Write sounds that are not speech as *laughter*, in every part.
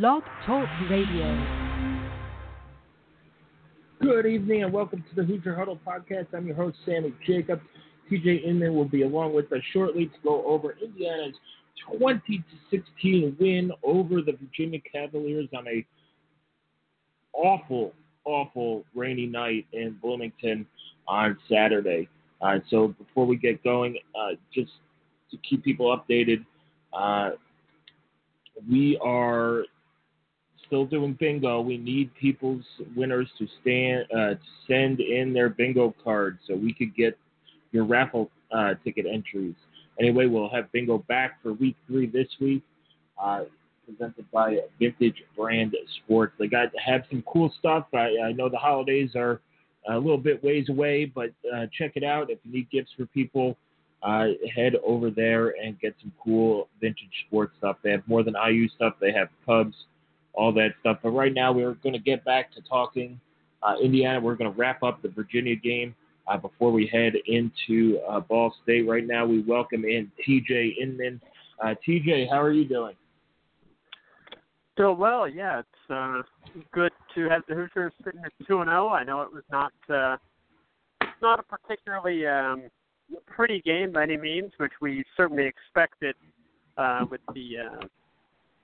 Blog Talk Radio. Good evening and welcome to the Hoosier Huddle podcast. I'm your host, Sammy Jacobs. TJ Inman will be along with us shortly to go over Indiana's 20 to 16 win over the Virginia Cavaliers on a awful, awful rainy night in Bloomington on Saturday. Uh, so before we get going, uh, just to keep people updated, uh, we are still doing bingo. We need people's winners to stand uh, to send in their bingo cards so we could get your raffle uh, ticket entries. Anyway, we'll have bingo back for week three this week, uh, presented by Vintage Brand Sports. They got have some cool stuff. I, I know the holidays are a little bit ways away, but uh, check it out. If you need gifts for people, uh, head over there and get some cool vintage sports stuff. They have more than IU stuff. They have Cubs, all that stuff. But right now, we're going to get back to talking uh, Indiana. We're going to wrap up the Virginia game uh, before we head into uh, Ball State. Right now, we welcome in TJ Inman. Uh, TJ, how are you doing? Doing well, yeah. It's uh, good to have the Hoosiers sitting at two and zero. I know it was not uh, not a particularly um, pretty game by any means, which we certainly expected with the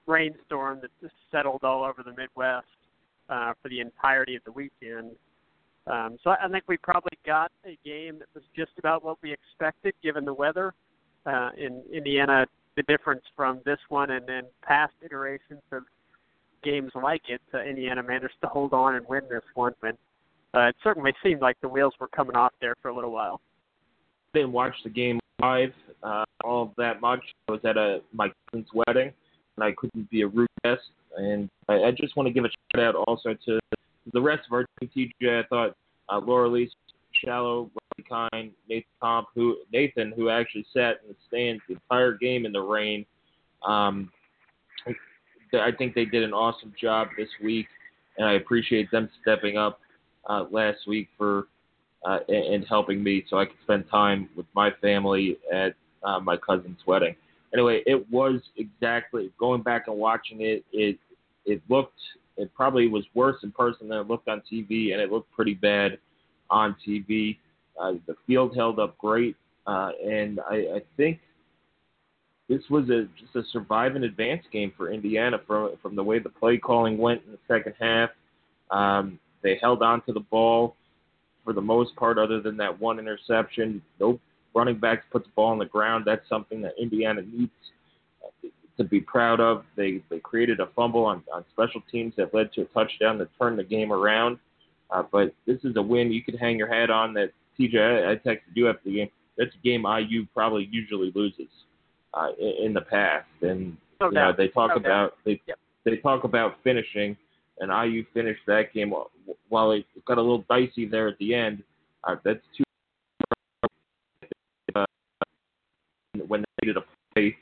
rainstorm that just settled all over the Midwest uh, for the entirety of the weekend. Um, so I think we probably got a game that was just about what we expected given the weather. Uh, in Indiana, the difference from this one and then past iterations of games like it, uh, Indiana managed to hold on and win this one. But uh, it certainly seemed like the wheels were coming off there for a little while. Didn't watch the game live uh, all that much. I was at a my cousin's wedding, and I couldn't be a rude guest. And I, I just want to give a shout out also to the rest of our team. TJ, I thought uh, Laura Lee, Shallow, Riley Kine, Nathan Comp, who Nathan, who actually sat in the stands the entire game in the rain. Um, I think they did an awesome job this week, and I appreciate them stepping up uh, last week for uh, and helping me so I could spend time with my family at uh, my cousin's wedding. Anyway, it was exactly going back and watching it. It it looked it probably was worse in person than it looked on TV, and it looked pretty bad on TV. Uh, the field held up great, uh, and I, I think this was a just a survive and advance game for Indiana from from the way the play calling went in the second half. Um, they held on to the ball for the most part, other than that one interception. No running backs put the ball on the ground. That's something that Indiana needs to be proud of. They they created a fumble on, on special teams that led to a touchdown that turned the game around. Uh, but this is a win you could hang your hat on. That TJ, I, I texted you after the game. That's a game IU probably usually loses uh, in, in the past, and no you know, they talk no about they yep. they talk about finishing, and IU finished that game while it got a little dicey there at the end. Uh, that's two uh, when they needed a play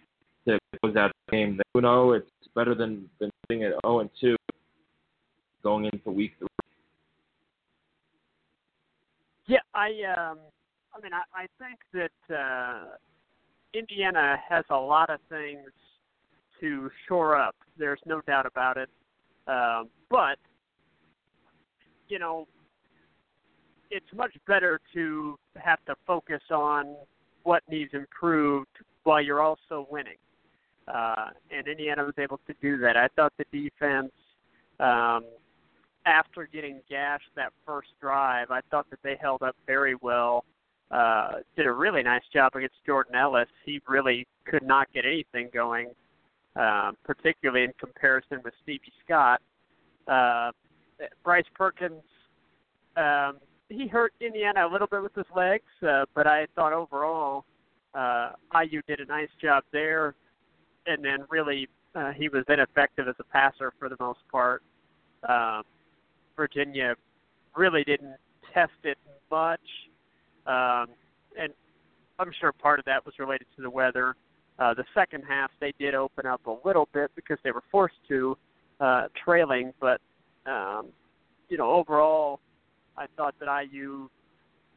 to close out the game. You know, it's better than than sitting at 0 and 2 going into week three. Yeah, I um, I mean, I, I think that uh, Indiana has a lot of things to shore up. There's no doubt about it. Um, but you know, it's much better to have to focus on what needs improved while you're also winning. Uh, and Indiana was able to do that. I thought the defense, um, after getting gashed that first drive, I thought that they held up very well. Uh, did a really nice job against Jordan Ellis. He really could not get anything going, uh, particularly in comparison with Stevie Scott. Uh, Bryce Perkins, um, he hurt Indiana a little bit with his legs, uh, but I thought overall uh, IU did a nice job there, and then really uh, he was ineffective as a passer for the most part. Um, Virginia really didn't test it much, um, and I'm sure part of that was related to the weather. Uh, the second half they did open up a little bit because they were forced to, uh, trailing, but um, you know overall, I thought that IU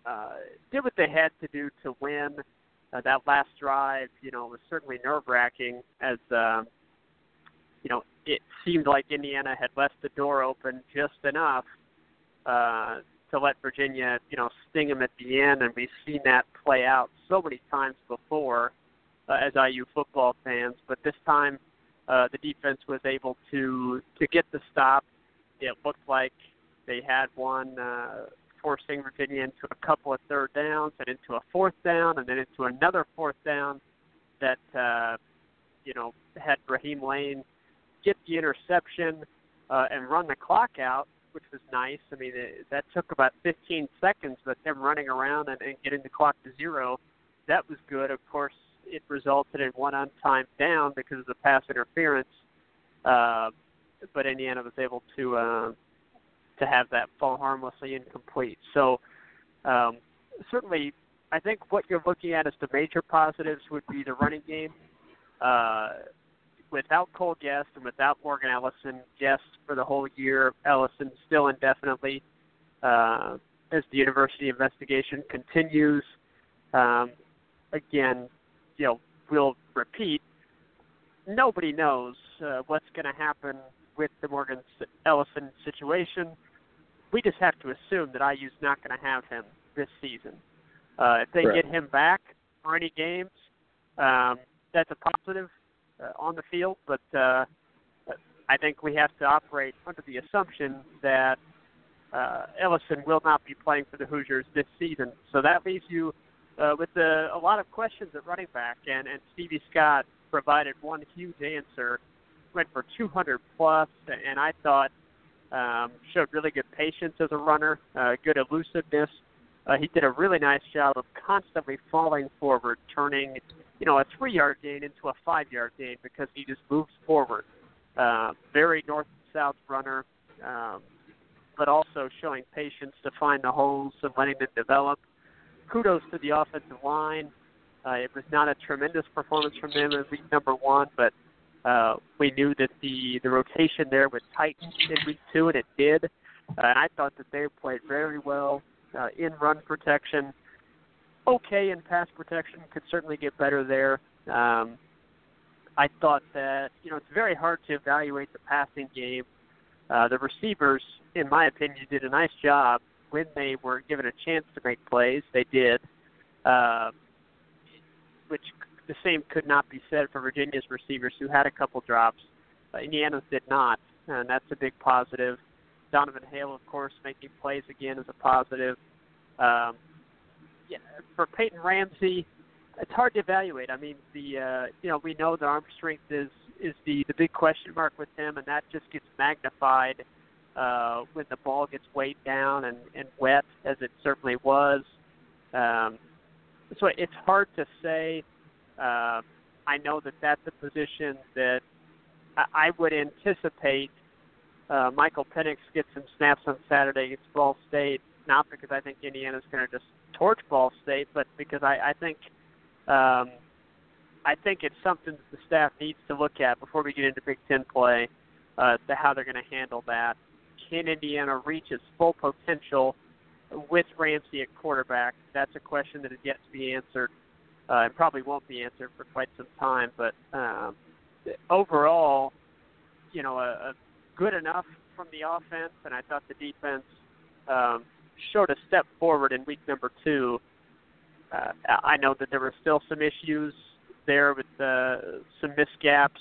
uh, did what they had to do to win. Uh, that last drive, you know, was certainly nerve wracking as um, you know it seemed like Indiana had left the door open just enough uh, to let Virginia, you know, sting them at the end, and we've seen that play out so many times before uh, as IU football fans. But this time, uh, the defense was able to to get the stop. It looked like they had one, uh, forcing Virginia into a couple of third downs and into a fourth down, and then into another fourth down that uh, you know had Raheem Layne get the interception uh, and run the clock out, which was nice. I mean, it, that took about 15 seconds, but them running around and, and getting the clock to zero, that was good. Of course, it resulted in one on-time down because of the pass interference, uh, but Indiana was able to uh, to have that fall harmlessly incomplete. So um, certainly, I think what you're looking at as the major positives would be the running game. Uh, without Cole Gest and without Morgan Ellison, Gest for the whole year, Ellison still indefinitely uh, as the university investigation continues. Um, again, you know, we'll repeat. Nobody knows uh, what's going to happen with the Morgan Ellison situation. We just have to assume that IU's not going to have him this season. Uh, if they Correct. get him back for any games, um, that's a positive uh, on the field. But uh, I think we have to operate under the assumption that uh, Ellison will not be playing for the Hoosiers this season. So that leaves you uh, with a, a lot of questions at running back, and, and Stevie Scott provided one huge answer, went for 200 plus, and I thought um, showed really good patience as a runner, uh, good elusiveness. Uh, he did a really nice job of constantly falling forward, turning, you know, a three-yard gain into a five-yard gain because he just moves forward. Uh, very north and south runner, um, but also showing patience to find the holes and letting them develop kudos to the offensive line. Uh, it was not a tremendous performance from them in week number one, but uh, we knew that the the rotation there would tighten in week two, and it did. Uh, and I thought that they played very well uh, in run protection. Okay in pass protection, could certainly get better there. Um, I thought that you know it's very hard to evaluate the passing game. Uh, the receivers, in my opinion, did a nice job when they were given a chance to make plays, they did. Uh, which the same could not be said for Virginia's receivers, who had a couple drops. Uh, Indiana's did not, and that's a big positive. Donavan Hale, of course, making plays again is a positive. Um, yeah, for Peyton Ramsey, it's hard to evaluate. I mean, the uh, you know we know the arm strength is is the the big question mark with him, and that just gets magnified uh, when the ball gets weighed down and, and wet, as it certainly was. Um, so it's hard to say. Uh, I know that that's a position that I, would anticipate uh, Michael Penix gets some snaps on Saturday against Ball State, not because I think Indiana's going to just torch Ball State, but because I, I think um, I think it's something that the staff needs to look at before we get into Big Ten play, uh, to how they're going to handle that can Indiana reach its full potential with Ramsey at quarterback? That's a question that is yet to be answered, uh, and probably won't be answered for quite some time. But um, overall, you know, a, a good enough from the offense, and I thought the defense um, showed a step forward in week number two. Uh, I know that there were still some issues there with uh, some misgaps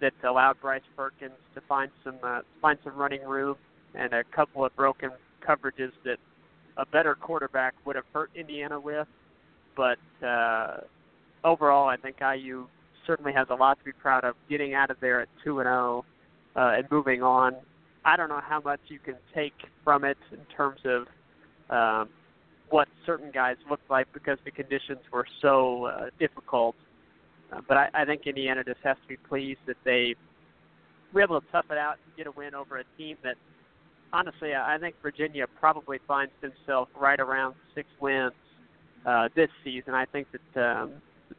that allowed Bryce Perkins to find some uh, find some running room and a couple of broken coverages that a better quarterback would have hurt Indiana with. But uh, overall, I think IU certainly has a lot to be proud of getting out of there at two and zero uh, and moving on. I don't know how much you can take from it in terms of um, what certain guys looked like because the conditions were so uh, difficult. Uh, but I, I think Indiana just has to be pleased that they were able to tough it out and get a win over a team that, honestly, I think Virginia probably finds themselves right around six wins uh, this season. I think that um,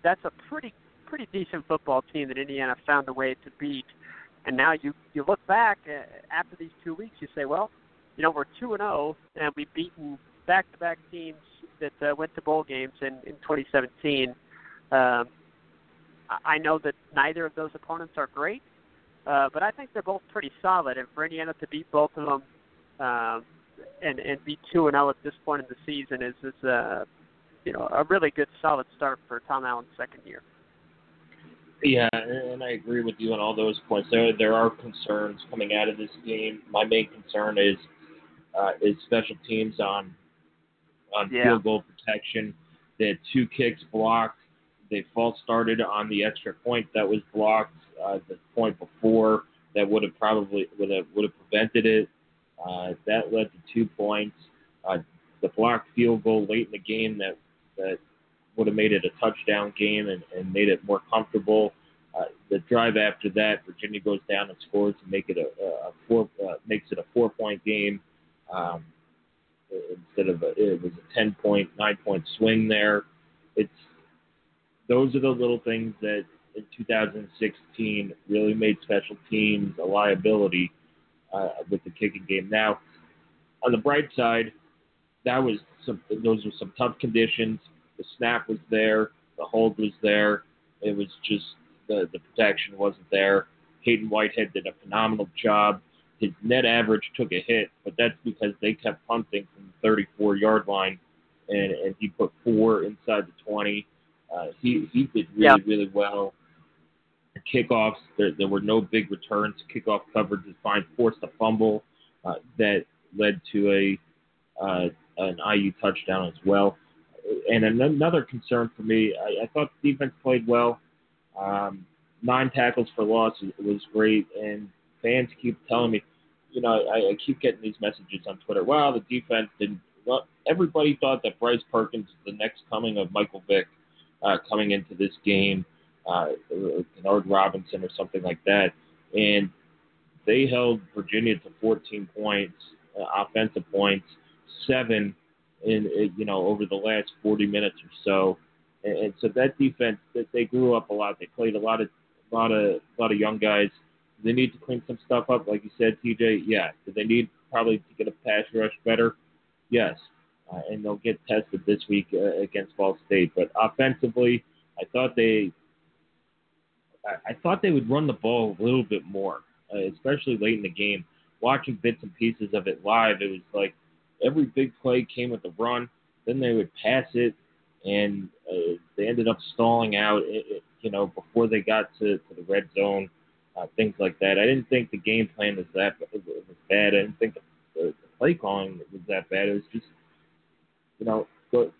that's a pretty pretty decent football team that Indiana found a way to beat. And now you you look back uh, after these two weeks, you say, well, you know, we're two and zero, and we've beaten back-to-back teams that uh, went to bowl games in in 2017. Um, I know that neither of those opponents are great, Uh, but I think they're both pretty solid, and for Indiana to beat both of them um, and and be two and zero at this point in the season is is uh, you know a really good solid start for Tom Allen's second year. Yeah, and I agree with you on all those points. There there are concerns coming out of this game. My main concern is uh, is special teams on on Yeah. field goal protection. They had two kicks blocked. They false started on the extra point that was blocked uh, the point before that would have probably would have would have prevented it. Uh, that led to two points. Uh, the blocked field goal late in the game that that would have made it a touchdown game and, and made it more comfortable. Uh, the drive after that, Virginia goes down and scores to make it a, a four uh, makes it a four point game um, instead of a, it was a ten point nine point swing there. It's those are the little things that in 2016 really made special teams a liability uh, with the kicking game. Now, on the bright side, that was some those were some tough conditions. The snap was there, the hold was there. It was just the the protection wasn't there. Haydon Whitehead did a phenomenal job. His net average took a hit, but that's because they kept punting from the 34 yard line, and and he put four inside the 20. Uh, he he did really really well. Kickoffs, there, there were no big returns. Kickoff coverage is fine. Forced a fumble uh, that led to a uh, an IU touchdown as well. And another concern for me, I, I thought the defense played well. Um, nine tackles for loss was, great, and fans keep telling me, you know, I, I keep getting these messages on Twitter. Wow, the defense didn't. Well, everybody thought that Bryce Perkins is the next coming of Michael Vick uh, coming into this game, uh, Robinson or something like that, and they held Virginia to 14 points, uh, offensive points, seven in you know over the last 40 minutes or so, and, and so that defense that they grew up a lot. They played a lot of a lot of a lot of young guys. They need to clean some stuff up, like you said, TJ. Yeah. Do they need probably to get a pass rush better? Yes. Uh, and they'll get tested this week uh, against Ball State. But offensively, I thought they, I, I thought they would run the ball a little bit more, uh, especially late in the game. Watching bits and pieces of it live, it was like every big play came with a run. Then they would pass it, and uh, they ended up stalling out. You know, before they got to, to the red zone, uh, things like that. I didn't think the game plan was that was bad. I didn't think the, the, play calling was that bad. It was just, you know, go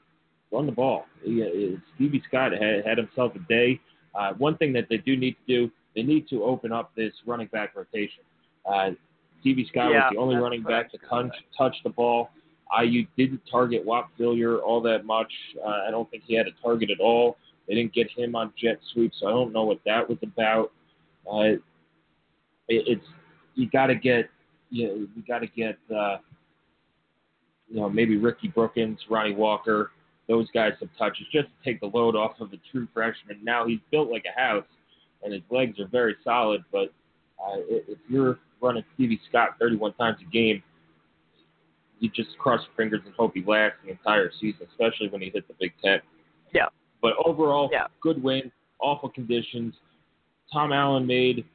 run the ball. He, Stevie Scott had, had himself a day. Uh, one thing that they do need to do, they need to open up this running back rotation. Uh, Stevie Scott Yeah, was the only running I back to touch, touch the ball. IU didn't target Whop Philyor all that much. Uh, I don't think he had a target at all. They didn't get him on jet sweep, so I don't know what that was about. Uh, it, it's you got to get you, know, you got to get uh, you know maybe Ricky Brookins, Ronnie Walker, those guys some touches just to take the load off of a true freshman. Now he's built like a house, and his legs are very solid. But uh, if you're running Stevie Scott 31 times a game, you just cross your fingers and hope he lasts the entire season, especially when he hit the Big Ten. Yeah. But overall, Yeah. good win, awful conditions. Tom Allen made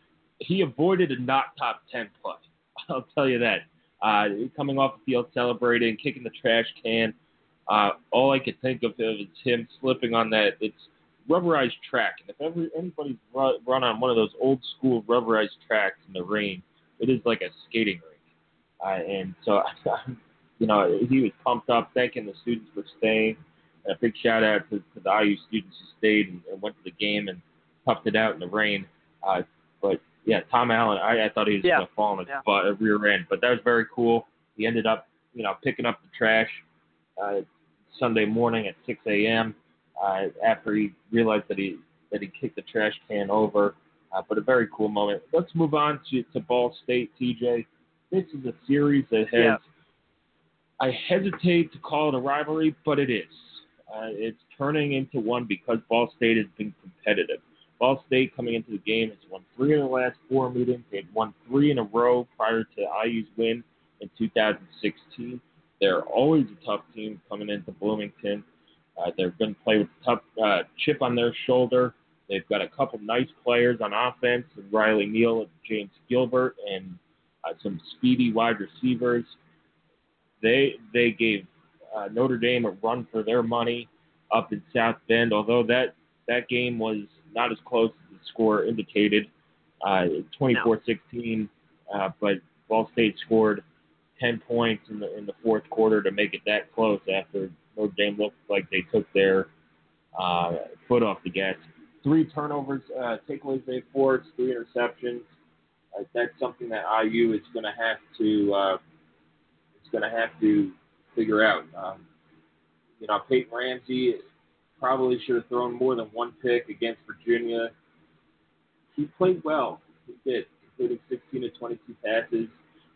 he avoided a not top ten play. *laughs* I'll tell you that. Uh, coming off the field, celebrating, kicking the trash can. Uh, all I could think of is him slipping on that. It's rubberized track, and if ever anybody's run, run on one of those old school rubberized tracks in the rain, it is like a skating rink. Uh, and so, *laughs* you know, he was pumped up, thanking the students for staying. And a big shout out to, to the IU students who stayed and, and went to the game and toughed it out in the rain. Uh, but yeah, Tom Allen, I, I thought he was Yeah. going to fall on his Yeah. butt, uh, rear end, but that was very cool. He ended up, you know, picking up the trash uh, Sunday morning at 6 a.m. Uh, after he realized that he that he kicked the trash can over. Uh, but a very cool moment. Let's move on to, to Ball State, TJ. This is a series that has. Yeah. I hesitate to call it a rivalry, but it is. Uh, it's turning into one because Ball State has been competitive. Ball State coming into the game has won three in the last four meetings. They've won three in a row prior to IU's win in 2016. They're always a tough team coming into Bloomington. Uh, they're going to play with a tough uh, chip on their shoulder. They've got a couple nice players on offense, Riley Neal and James Gilbert, and uh, some speedy wide receivers. They they gave uh, Notre Dame a run for their money up in South Bend. Although that that game was not as close as the score indicated, uh, 24-16. Uh, but Ball State scored 10 points in the in the fourth quarter to make it that close after Notre Dame looked like they took their uh, foot off the gas. Three turnovers, uh, takeaways they forced, three interceptions. Uh, that's something that IU is going to have to uh, is going to have to figure out. Um, you know, Peyton Ramsey probably should have thrown more than one pick against Virginia. He played well. He did, including 16 to 22 passes.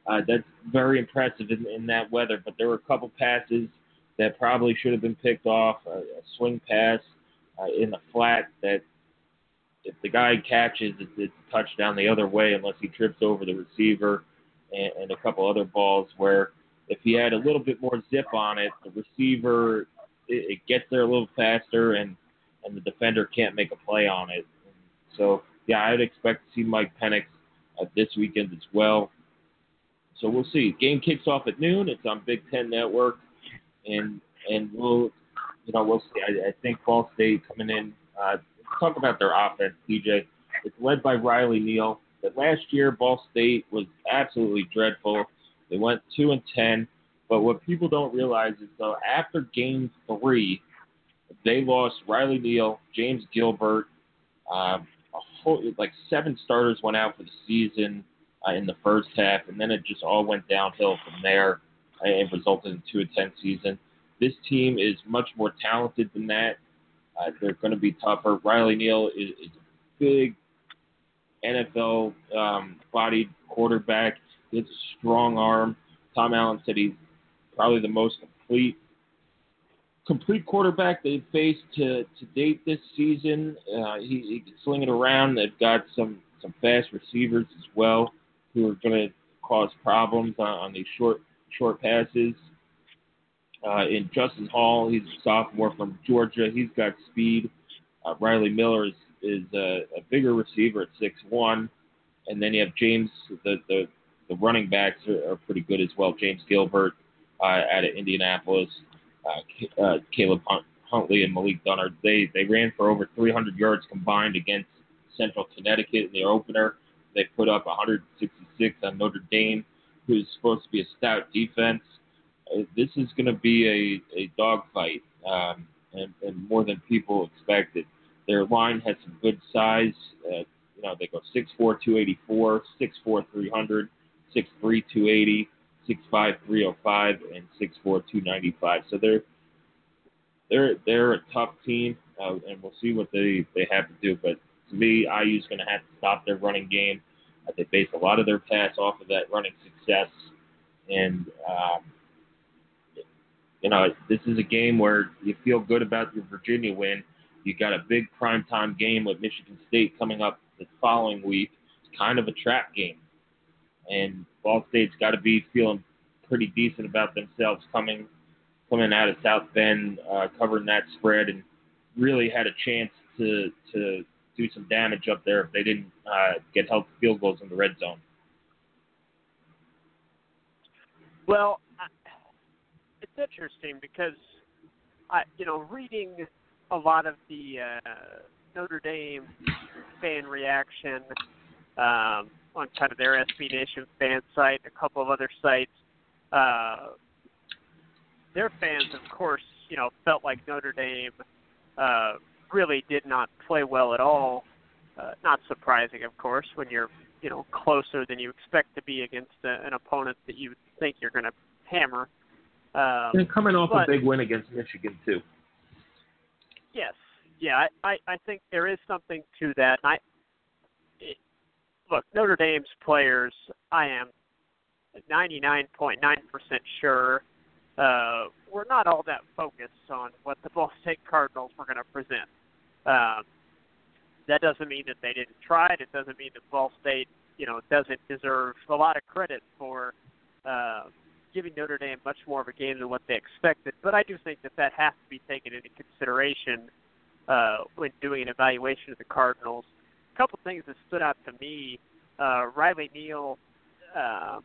Uh, that's very impressive in, in that weather. But there were a couple passes that probably should have been picked off. A, a swing pass uh, in the flat that if the guy catches, it's, it's a touchdown the other way unless he trips over the receiver, and, and a couple other balls where if he had a little bit more zip on it, the receiver it, it gets there a little faster, and and the defender can't make a play on it. So yeah, I'd expect to see Mike Penix uh, this weekend as well. So we'll see. Game kicks off at noon. It's on Big Ten Network, and and we'll you know we'll see. I, I think Ball State coming in. Uh, talk about their offense, TJ. It's led by Riley Neal. But last year, Ball State was absolutely dreadful. They went two and ten. But what people don't realize is though after game three, they lost Riley Neal, James Gilbert, um, a whole like seven starters went out for the season uh, in the first half, and then it just all went downhill from there and resulted in two and ten season. This team is much more talented than that. Uh, they're going to be tougher. Riley Neal is, is a big NFL um, bodied quarterback. He has a strong arm. Tom Allen said he's probably the most complete complete quarterback they've faced to, to date this season. Uh, he, he can sling it around. They've got some some fast receivers as well who are going to cause problems on, on these short short passes. Uh, in Justin Hall, he's a sophomore from Georgia. He's got speed. Uh, Riley Miller is, is a, a bigger receiver at six one, and then you have James. The the, the running backs are, are pretty good as well. James Gilbert uh, out of Indianapolis, uh, uh, Caleb Hunt, Huntley and Malik Dunner. They they ran for over 300 yards combined against Central Connecticut in the opener. They put up 166 on Notre Dame, who's supposed to be a stout defense. Uh, this is going to be a, a dogfight, um, and, and more than people expected. Their line has some good size. Uh, you know, they go 6'4", 284, 6'4", 300, 6'3", 280, 6'5", 305, and 6'4", 295. So they're they're they're a tough team, uh, and we'll see what they they have to do. But to me, IU's going to have to stop their running game. Uh, they base a lot of their pass off of that running success, and um, you know this is a game where you feel good about your Virginia win. You got a big primetime game with Michigan State coming up the following week. It's kind of a trap game, and Ball State's got to be feeling pretty decent about themselves coming coming out of South Bend, uh, covering that spread, and really had a chance to to do some damage up there if they didn't uh, get help field goals in the red zone. Well, it's interesting because I, you know, reading a lot of the uh, Notre Dame fan reaction um, on kind of their SB Nation fan site, a couple of other sites. Uh, their fans, of course, you know, felt like Notre Dame uh, really did not play well at all. Uh, not surprising, of course, when you're you know closer than you expect to be against a, an opponent that you think you're going to hammer. Um, and coming off but, a big win against Michigan too. Yes, yeah, I, I I think there is something to that. And I it, look Notre Dame's players. I am 99.9% sure uh, we're not all that focused on what the *laughs* Ball State Cardinals were going to present. Um, that doesn't mean that they didn't try it. It doesn't mean that Ball State, you know, doesn't deserve a lot of credit for uh, giving Notre Dame much more of a game than what they expected. But I do think that that has to be taken into consideration uh, when doing an evaluation of the Cardinals. A couple things that stood out to me: uh, Riley Neal. Uh,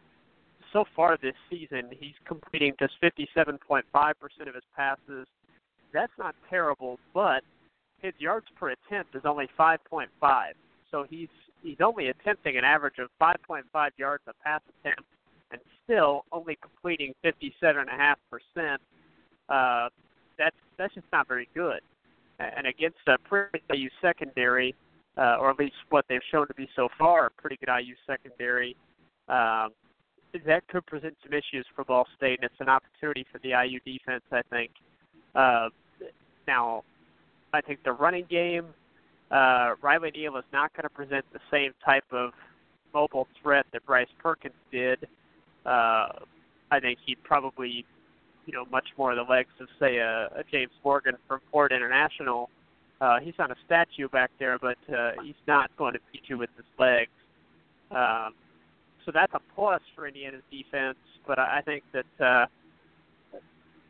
so far this season, he's completing just 57.5% of his passes. That's not terrible, but his yards per attempt is only 5.5. So he's he's only attempting an average of 5.5 yards a pass attempt, and still only completing 57.5 percent. Uh, that's that's just not very good. And against a pretty IU secondary, uh, or at least what they've shown to be so far, a pretty good IU secondary, um, that could present some issues for Ball State, and it's an opportunity for the IU defense, I think. Uh, now, I think the running game, uh, Riley Neal is not going to present the same type of mobile threat that Bryce Perkins did. Uh, I think he'd probably, you know, much more the legs of say a, a James Morgan from Florida International. Uh, he's on a statue back there, but uh, he's not going to beat you with his legs. Um, so that's a plus for Indiana's defense. But I, think that uh,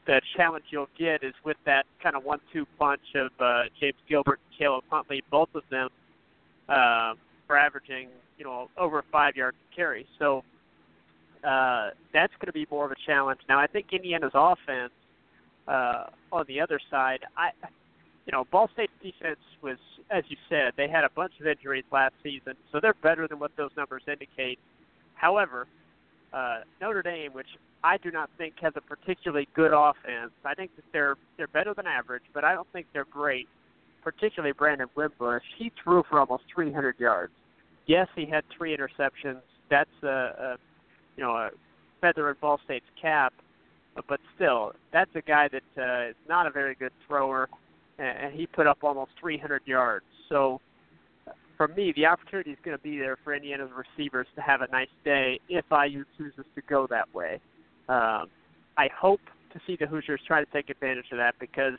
the challenge you'll get is with that kind of one-two punch of uh, James Gilbert and Caleb Huntley. Both of them uh, are averaging, you know, over five yards carry. So uh, that's going to be more of a challenge. Now, I think Indiana's offense uh, on the other side, I, you know, Ball State's defense was, as you said, they had a bunch of injuries last season, so they're better than what those numbers indicate. However, uh, Notre Dame, which I do not think has a particularly good offense. I think that they're they're better than average, but I don't think they're great. Particularly Brandon Wimbush, he threw for almost 300 yards. Yes, he had three interceptions. That's a, a you know a feather in Ball State's cap, but still, that's a guy that uh, is not a very good thrower, and he put up almost 300 yards. So for me, the opportunity is going to be there for Indiana's receivers to have a nice day if IU chooses to go that way. Um, I hope to see the Hoosiers try to take advantage of that because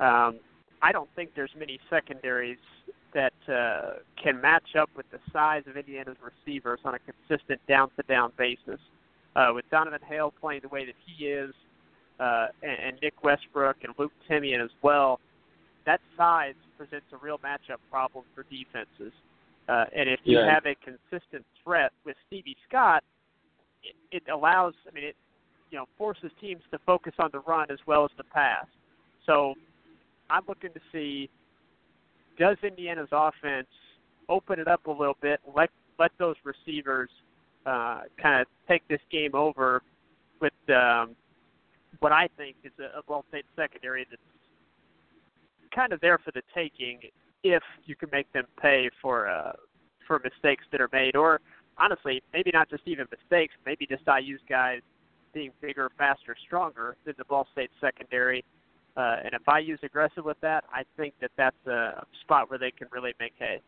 um, I don't think there's many secondaries that uh, can match up with the size of Indiana's receivers on a consistent down-to-down basis. Uh, with Donavan Hale playing the way that he is, uh, and, and Nick Westbrook and Luke Timian as well, that size presents a real matchup problem for defenses. Uh, and if you yeah. have a consistent threat with Stevie Scott, it, it allows. I mean, it you know forces teams to focus on the run as well as the pass. So I'm looking to see does Indiana's offense open it up a little bit, let let those receivers uh, kind of take this game over with um, what I think is a, a Ball State secondary that's kind of there for the taking if you can make them pay for uh, for mistakes that are made, or honestly, maybe not just even mistakes, maybe just IU's guys being bigger, faster, stronger than the Ball State secondary. Uh, and if IU's aggressive with that, I think that that's a spot where they can really make hay.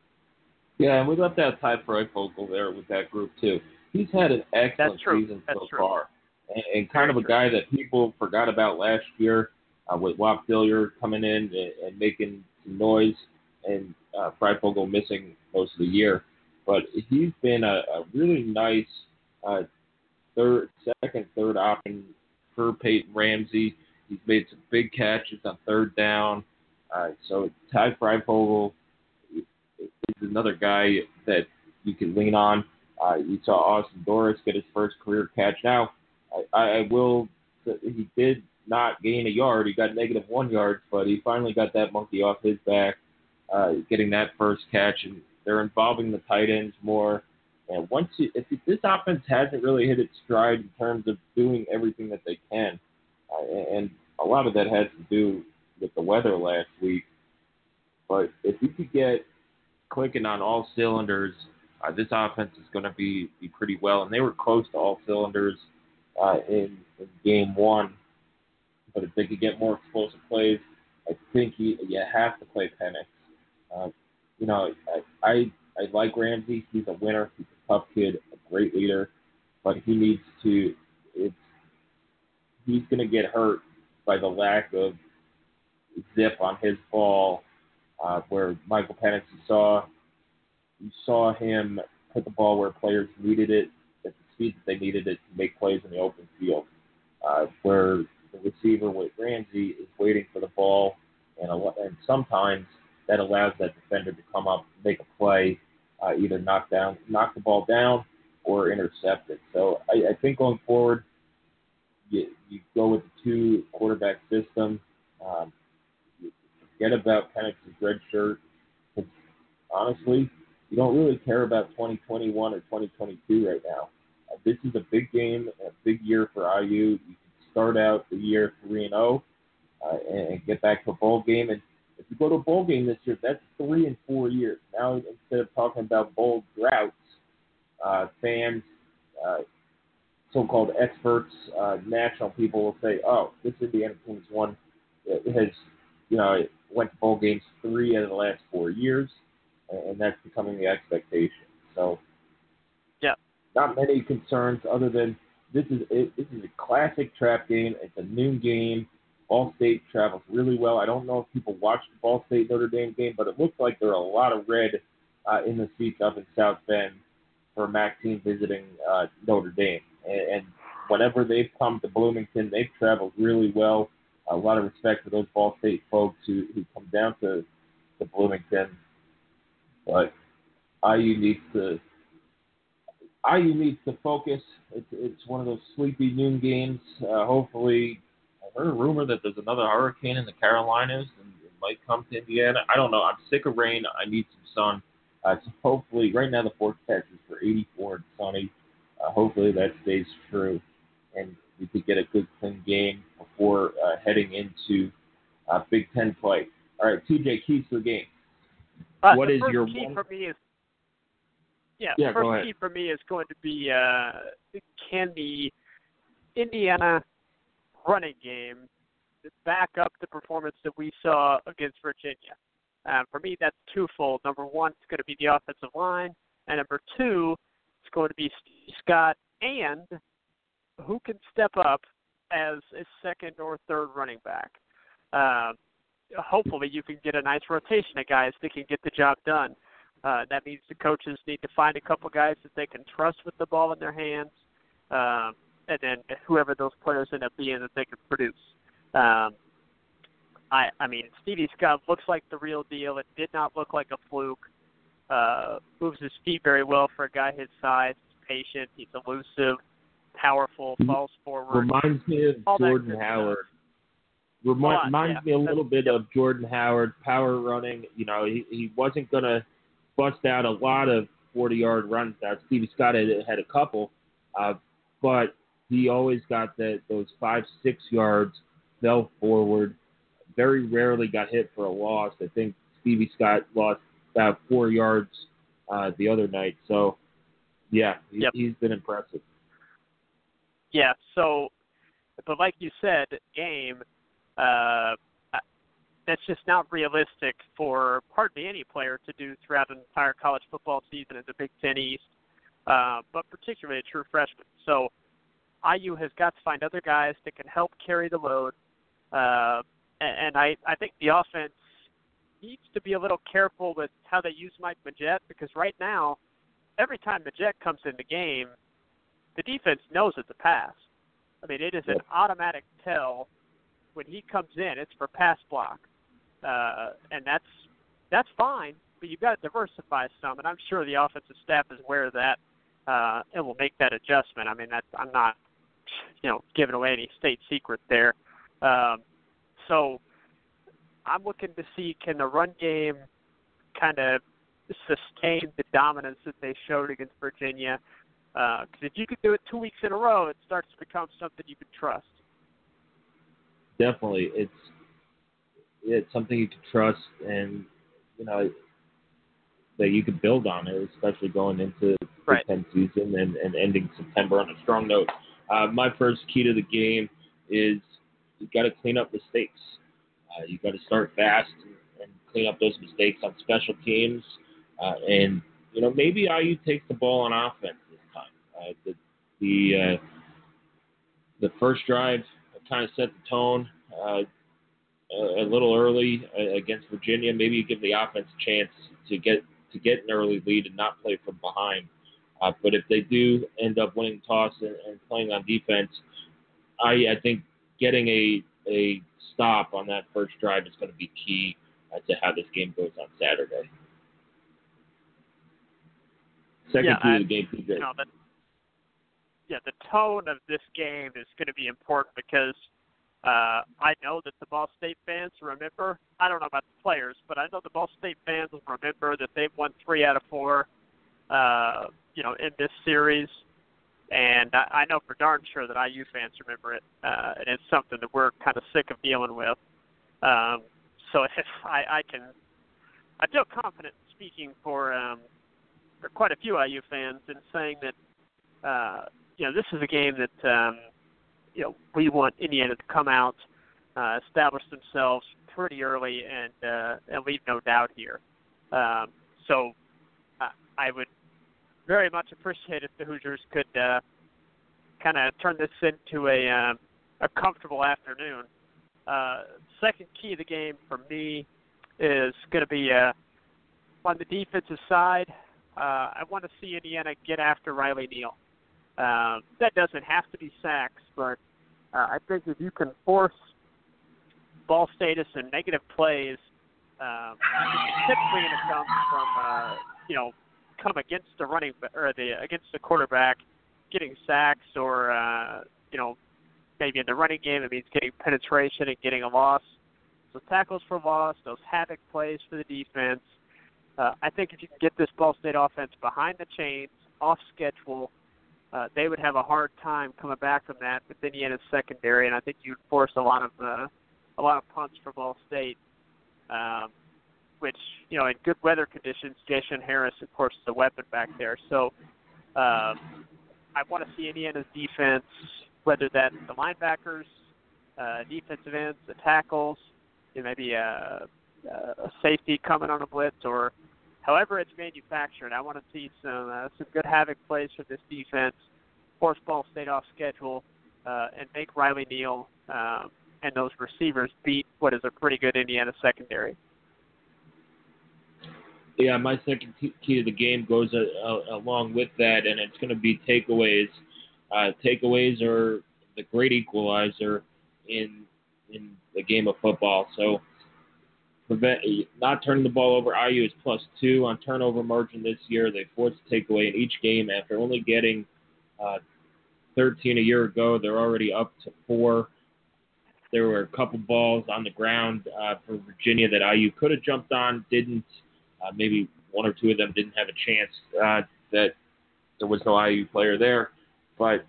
Yeah, and we left out Ty Fryfogle there with that group too. He's had an excellent season That's so true. far, and, and kind Very of a true. guy that people forgot about last year uh, with Whop Philyor coming in and, and making some noise, and uh, Fryfogle missing most of the year. But he's been a, a really nice uh, third, second, third option for Peyton Ramsey. He's made some big catches on third down. Uh, so Ty Fryfogle is another guy that you can lean on. Uh, you saw Austin Dorris get his first career catch. Now, I, I will. He did not gain a yard. He got negative one yards, but he finally got that monkey off his back, uh, getting that first catch. And they're involving the tight ends more. And once you, if this offense hasn't really hit its stride in terms of doing everything that they can, uh, and a lot of that has to do with the weather last week. But if you could get clicking on all cylinders, uh, this offense is going to be be pretty well. And they were close to all cylinders uh, in, in game one. But if they could get more explosive plays, I think you, you have to play Penix. Uh, you know, I, I I like Ramsey. He's a winner. He's a tough kid, a great leader, but he needs to. It's he's going to get hurt by the lack of zip on his ball. Uh, where Michael Penix, you saw, you saw him put the ball where players needed it at the speed that they needed it to make plays in the open field. Uh, where the receiver with Ramsey is waiting for the ball and and sometimes that allows that defender to come up, make a play, uh, either knock down, knock the ball down, or intercept it. So I, I think going forward, you, you go with the two quarterback system. Um, forget about Penix's red shirt. Honestly, you don't really care about 2021 or 2022 right now. Uh, this is a big game, a big year for IU. You start out the year 3 and 0 uh, and get back to a bowl game. And if you go to a bowl game this year, that's three and four years. Now, instead of talking about bowl droughts, uh, fans, uh, so-called experts, uh, national people will say, "Oh, this Indiana team's won. It has, you know, it went to bowl games three out of the last four years, and that's becoming the expectation." So, yeah, not many concerns other than this is it, this is a classic trap game. It's a noon game. Ball State travels really well. I don't know if people watched the Ball State Notre Dame game, but it looks like there are a lot of red uh, in the seats up in South Bend for MAC team visiting uh, Notre Dame. And, and whenever they've come to Bloomington, they've traveled really well. A lot of respect for those Ball State folks who, who come down to, to Bloomington. But IU needs to IU needs to focus. It's it's one of those sleepy noon games. Uh, hopefully, I heard a rumor that there's another hurricane in the Carolinas and it might come to Indiana. I don't know. I'm sick of rain. I need some sun. Uh, so hopefully, right now the forecast is for 84 and sunny. Uh, hopefully that stays true, and we could get a good clean game before uh, heading into uh, Big Ten play. All right, TJ, keys to the game. Uh, what the is first your key one? for me is yeah, Yeah, first key for me is going to be uh, can the Indiana running game back up the performance that we saw against Virginia? Um, for me, that's twofold. Number one, it's going to be the offensive line, and number two, it's going to be Steve Scott and who can step up as a second or third running back. Um, hopefully, you can get a nice rotation of guys that can get the job done. Uh, that means the coaches need to find a couple guys that they can trust with the ball in their hands, um, and then whoever those players end up being that they can produce. Um, I, I mean, Stevie Scott looks like the real deal. It did not look like a fluke. Uh, moves his feet very well for a guy his size. He's patient. He's elusive, powerful, falls forward. Reminds me of All Jordan Howard. Remi- reminds yeah. me a little bit of Jordan Howard, power running. You know, he, he wasn't going to bust out a lot of 40 yard runs. Now, Stevie Scott had, had a couple, uh, but he always got that those five, six yards, fell forward, very rarely got hit for a loss. I think Stevie Scott lost about four yards uh, the other night. So, yeah, he, Yep. he's been impressive. Yeah. So, but like you said, game, uh, that's just not realistic for hardly any player to do throughout an entire college football season in the Big Ten East, uh, but particularly a true freshman. So, IU has got to find other guys that can help carry the load, uh, and, and I I think the offense needs to be a little careful with how they use Mike Majette because right now, every time Majette comes in the game, the defense knows it's a pass. I mean, it is an automatic tell when he comes in. It's for pass block, uh, and that's that's fine. But you've got to diversify some, and I'm sure the offensive staff is aware of that uh, and will make that adjustment. I mean, I'm not, you know, giving away any state secret there. Um, so I'm looking to see can the run game kind of sustain the dominance that they showed against Virginia. Because if you could do it two weeks in a row, it starts to become something you can trust. definitely it's it's something you can trust and you know that you can build on it, especially going into the Right. Big Ten season and, and ending September on a strong note. Uh, my first key to the game is you got to clean up mistakes. Uh, you got to start fast and, and clean up those mistakes on special teams. Uh, and you know maybe IU takes the ball on offense this time. Uh, the the uh, the first drive kind of set the tone uh, a, a little early uh, against Virginia. Maybe you give the offense a chance to get to get an early lead and not play from behind. Uh, but if they do end up winning toss and, and playing on defense, I I think getting a a stop on that first drive is going to be key uh, to how this game goes on Saturday. Second yeah, key the game, TJ. You know, the, yeah, the tone of this game is going to be important because uh, I know that the Ball State fans remember. I don't know about the players, but I know the Ball State fans will remember that they've won three out of four. Uh, you know, in this series, and I, I know for darn sure that IU fans remember it, uh, and it's something that we're kind of sick of dealing with. Um, so *laughs* if I, I can, I feel confident speaking for um, for quite a few IU fans in saying that uh, you know this is a game that um, you know we want Indiana to come out, uh, establish themselves pretty early, and uh, and leave no doubt here. Um, so I, I would very much appreciate if the Hoosiers could uh, kind of turn this into a uh, a comfortable afternoon. Uh, second key of the game for me is going to be uh, on the defensive side. Uh, I want to see Indiana get after Riley Neal. Uh, that doesn't have to be sacks, but uh, I think if you can force ball status and negative plays, um, typically going to come from uh, you know come against the running or the against the quarterback, getting sacks or uh, you know maybe in the running game it means getting penetration and getting a loss. So tackles for loss, those havoc plays for the defense. Uh, I think if you can get this Ball State offense behind the chains, off schedule, uh, they would have a hard time coming back from that with Indiana's secondary, and I think you'd force a lot of uh, a lot of punts for Ball State. Um, which you know in good weather conditions, Jason Harris, of course, is a weapon back there. So um, I want to see Indiana's defense, whether that's the linebackers, uh, defensive ends, the tackles, maybe a, a safety coming on a blitz, or however it's manufactured. I want to see some uh, some good havoc plays for this defense, force ball state off schedule, uh, and make Riley Neal um, and those receivers beat what is a pretty good Indiana secondary. Yeah, my second key to the game goes a, a, along with that, and it's going to be takeaways. Uh, takeaways are the great equalizer in in the game of football. So prevent not turning the ball over. IU is plus two on turnover margin this year. They forced a takeaway in each game after only getting uh, 13 a year ago. They're already up to four. There were a couple balls on the ground uh, for Virginia that IU could have jumped on, didn't. Uh, maybe one or two of them didn't have a chance uh, that there was no IU player there. But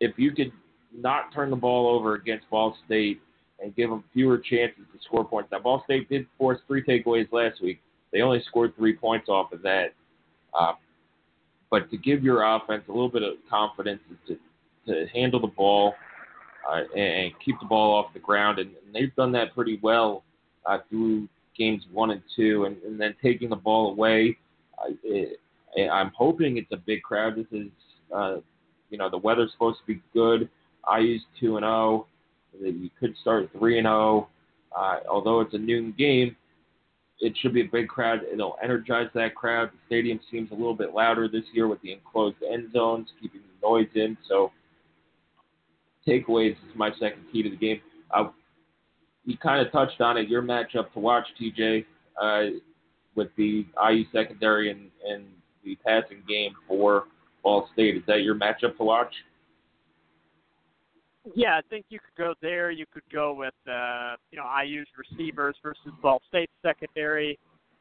if you could not turn the ball over against Ball State and give them fewer chances to score points. Now, Ball State did force three takeaways last week. They only scored three points off of that. Uh, but to give your offense a little bit of confidence to, to handle the ball uh, and, keep the ball off the ground, and, and they've done that pretty well uh, through games one and two, and, and then taking the ball away. Uh, it, I'm hoping it's a big crowd. This is, uh, you know, the weather's supposed to be good. IU's two and zero. Oh. You could start three and zero. Oh. Uh, although it's a noon game, it should be a big crowd. It'll energize that crowd. The stadium seems a little bit louder this year with the enclosed end zones, keeping the noise in. So, takeaways is my second key to the game. Uh, you kind of touched on it. Your matchup to watch, TJ, uh, with the IU secondary and, and the passing game for Ball State. Is that your matchup to watch? Yeah, I think you could go there. You could go with uh, you know IU's receivers versus Ball State's secondary,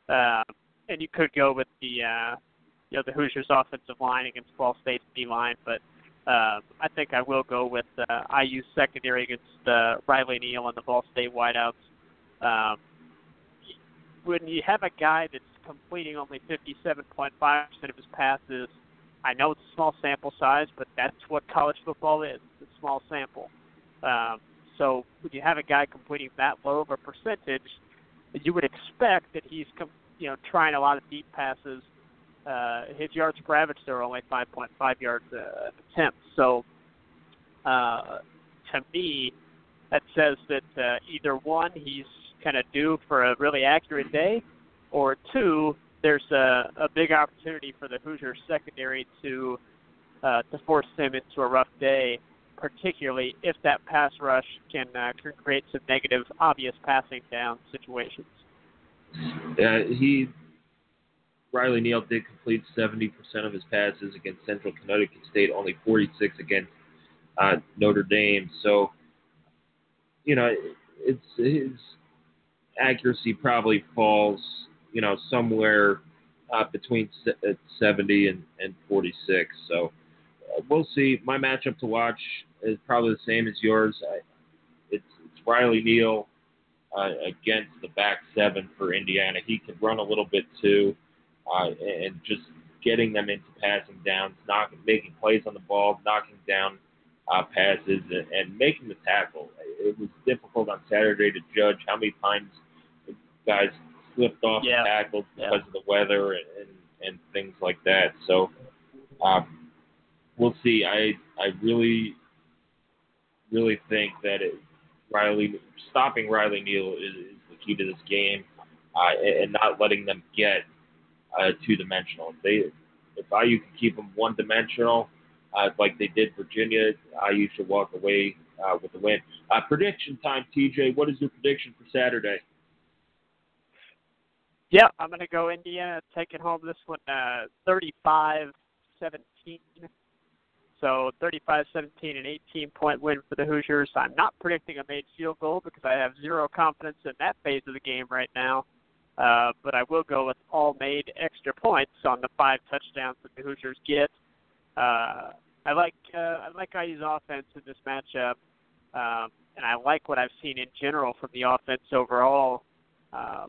uh, and you could go with the uh, you know the Hoosiers offensive line against Ball State's D line. But uh, I think I will go with uh, IU secondary against uh, Riley Neal and the Ball State wideouts. Um, when you have a guy that's completing only 57.5% of his passes, I know it's a small sample size, but that's what college football is. Small sample. Um, so when you have a guy completing that low of a percentage, you would expect that he's com- you know trying a lot of deep passes uh, his yards per average there are only 5.5 yards uh, attempt. So uh, to me, that says that uh, either one, he's kind of due for a really accurate day, or two, there's a, a big opportunity for the Hoosiers secondary to uh, to force him into a rough day. Particularly if that pass rush can, uh, create some negative, obvious passing down situations. Yeah, he Riley Neal did complete 70% of his passes against Central Connecticut State, only 46 against uh, Notre Dame. So, you know, it's his accuracy probably falls, you know, somewhere uh, between 70 and, and 46. So uh, we'll see. My matchup to watch is probably the same as yours. I, it's, it's Riley Neal uh, against the back seven for Indiana. He can run a little bit too, uh, and just getting them into passing downs, knocking, making plays on the ball, knocking down uh, passes, and, and making the tackle. It was difficult on Saturday to judge how many times guys slipped off yeah. the tackles because yeah. of the weather and, and and things like that. So um, we'll see. I I really really think that it, Riley stopping Riley Neal is, is the key to this game, uh, and not letting them get uh, two dimensional. If they if IU can keep them one dimensional, uh, like they did Virginia, IU should walk away uh, with the win. Uh, prediction time, TJ. What is your prediction for Saturday? Yeah, I'm going to go Indiana, taking home this one uh, 35 17. So 35 17, an 18 point win for the Hoosiers. I'm not predicting a made field goal because I have zero confidence in that phase of the game right now. Uh, but I will go with all made extra points on the five touchdowns that the Hoosiers get. Uh, I like uh, I like IU's offense in this matchup, um, and I like what I've seen in general from the offense overall. Um,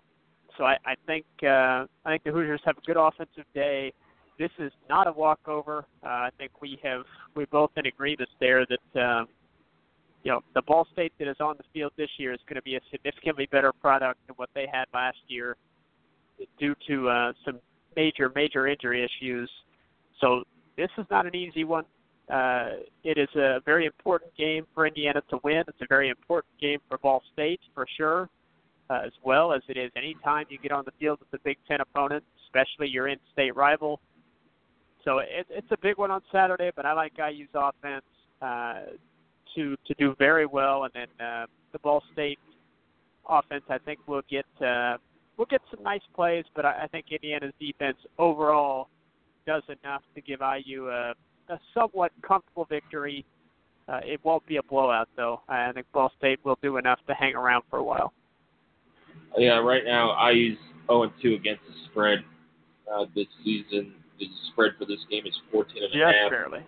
so I, I think uh, I think the Hoosiers have a good offensive day. This is not a walkover. Uh, I think we have we both in agreement there that um, you know the Ball State that is on the field this year is going to be a significantly better product than what they had last year, due to uh, some major major injury issues. So this is not an easy one. Uh, it is a very important game for Indiana to win. It's a very important game for Ball State for sure uh, as well as it is anytime you get on the field with a Big Ten opponent, especially your in-state rival. So it, it's a big one on Saturday, but I like IU's offense uh, to to do very well, and then uh, the Ball State offense I think will get uh, will get some nice plays, but I, I think Indiana's defense overall does enough to give IU a, a somewhat comfortable victory. Uh, it won't be a blowout, though. I think Ball State will do enough to hang around for a while. Yeah, right now I use 0 and 2 against the spread uh, this season. The spread for this game is 14 and Just a half. barely.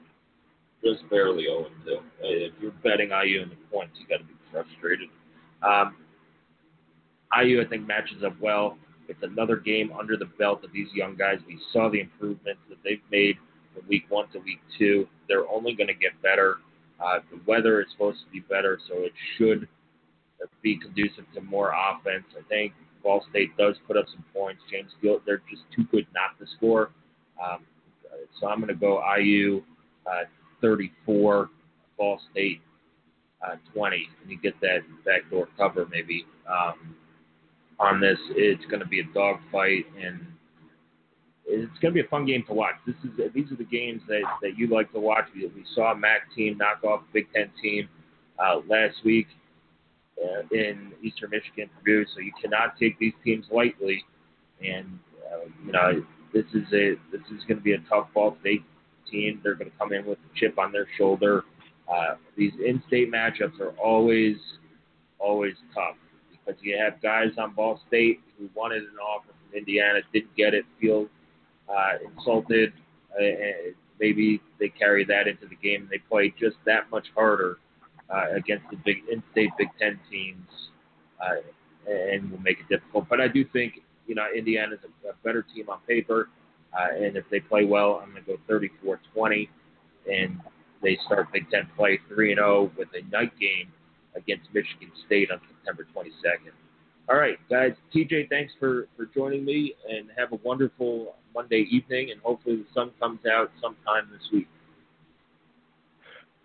Just barely 0 2. Uh, if you're betting IU in the points, you got to be frustrated. Um, IU, I think, matches up well. It's another game under the belt of these young guys. We saw the improvements that they've made from week one to week two. They're only going to get better. Uh, the weather is supposed to be better, so it should be conducive to more offense. I think Ball State does put up some points. James Gill, they're just too good not to score. Um, so I'm going to go IU uh, 34, Ball State uh, 20, and you get that backdoor cover maybe. Um, on this, it's going to be a dogfight, and it's going to be a fun game to watch. This is these are the games that, that you like to watch. We, we saw a MAC team knock off Big Ten team uh, last week uh, in Eastern Michigan, Purdue. So you cannot take these teams lightly. And uh, you know this is a this is going to be a tough Ball State team. They're going to come in with a chip on their shoulder. Uh, these in-state matchups are always always tough because you have guys on Ball State who wanted an offer from Indiana, didn't get it, feel uh, insulted. Uh, maybe they carry that into the game and they play just that much harder uh, against the big in-state Big Ten teams, uh, and will make it difficult. But I do think you know Indiana's a, a better team on paper, uh, and if they play well, I'm going to go 34-20, and they start Big Ten play 3 0 with a night game against Michigan State on September 22nd. All right, guys. TJ, thanks for, for joining me, and have a wonderful Monday evening, and hopefully the sun comes out sometime this week.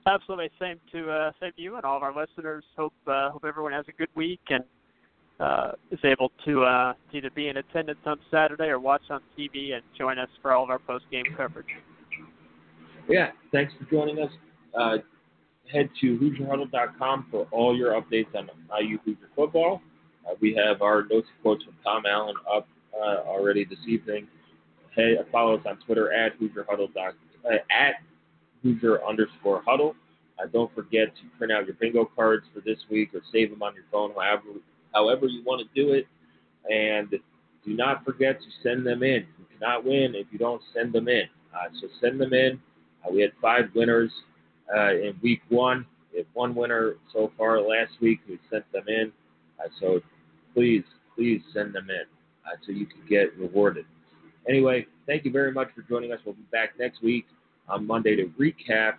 Absolutely. Same to uh, same to you and all of our listeners. Hope uh, hope everyone has a good week and uh, is able to uh, either be in attendance on Saturday or watch on TV and join us for all of our post game coverage. Yeah, thanks for joining us. Uh, head to HoosierHuddle.com for all your updates on IU Hoosier football. Uh, we have our notes and quotes from Tom Allen up uh, already this evening. Hey, follow us on Twitter at Hoosier Huddle uh, at Hoosier underscore Huddle. Uh, don't forget to print out your bingo cards for this week or save them on your phone, however however you want to do it. And do not forget to send them in. You cannot win if you don't send them in. Uh, so send them in. Uh, we had five winners uh, in week one. We had one winner so far last week who sent them in. Uh, so please, please send them in uh, so you can get rewarded. Anyway, thank you very much for joining us. We'll be back next week on Monday to recap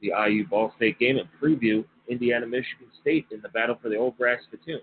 the IU Ball State game and preview Indiana Michigan State in the battle for the old brass spittoon.